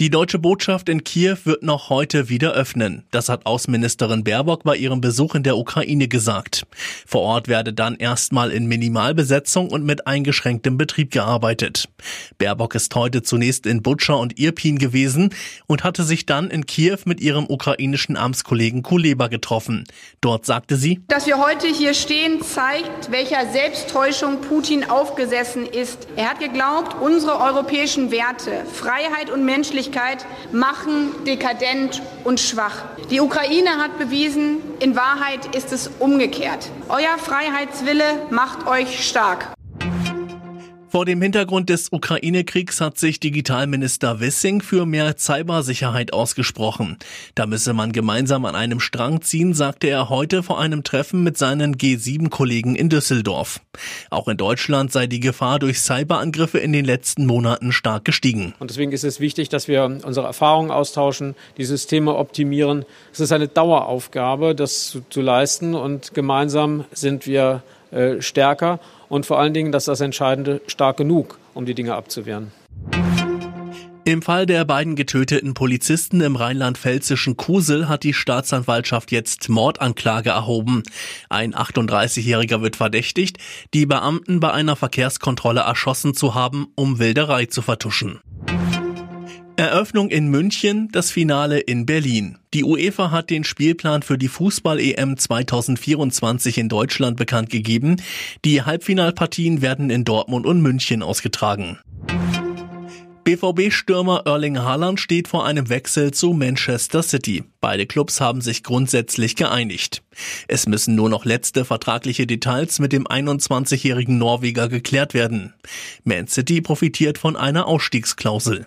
Die deutsche Botschaft in Kiew wird noch heute wieder öffnen. Das hat Außenministerin Baerbock bei ihrem Besuch in der Ukraine gesagt. Vor Ort werde dann erstmal in Minimalbesetzung und mit eingeschränktem Betrieb gearbeitet. Baerbock ist heute zunächst in Butscha und Irpin gewesen und hatte sich dann in Kiew mit ihrem ukrainischen Amtskollegen Kuleba getroffen. Dort sagte sie, dass wir heute hier stehen, zeigt, welcher Selbsttäuschung Putin aufgesessen ist. Er hat geglaubt, unsere europäischen Werte, Freiheit und Menschlichkeit Öffentlichkeit machen dekadent und schwach. Die Ukraine hat bewiesen, in Wahrheit ist es umgekehrt. Euer Freiheitswille macht euch stark. Vor dem Hintergrund des Ukraine-Kriegs hat sich Digitalminister Wissing für mehr Cybersicherheit ausgesprochen. Da müsse man gemeinsam an einem Strang ziehen, sagte er heute vor einem Treffen mit seinen G7-Kollegen in Düsseldorf. Auch in Deutschland sei die Gefahr durch Cyberangriffe in den letzten Monaten stark gestiegen. Und deswegen ist es wichtig, dass wir unsere Erfahrungen austauschen, die Systeme optimieren. Es ist eine Daueraufgabe, das zu, zu leisten und gemeinsam sind wir äh, stärker und vor allen Dingen, dass das Entscheidende stark genug, um die Dinge abzuwehren. Im Fall der beiden getöteten Polizisten im rheinland-pfälzischen Kusel hat die Staatsanwaltschaft jetzt Mordanklage erhoben. Ein 38-Jähriger wird verdächtigt, die Beamten bei einer Verkehrskontrolle erschossen zu haben, um Wilderei zu vertuschen. Eröffnung in München, das Finale in Berlin. Die UEFA hat den Spielplan für die Fußball-EM 2024 in Deutschland bekannt gegeben. Die Halbfinalpartien werden in Dortmund und München ausgetragen. BVB-Stürmer Erling Haaland steht vor einem Wechsel zu Manchester City. Beide Clubs haben sich grundsätzlich geeinigt. Es müssen nur noch letzte vertragliche Details mit dem 21-jährigen Norweger geklärt werden. Man City profitiert von einer Ausstiegsklausel.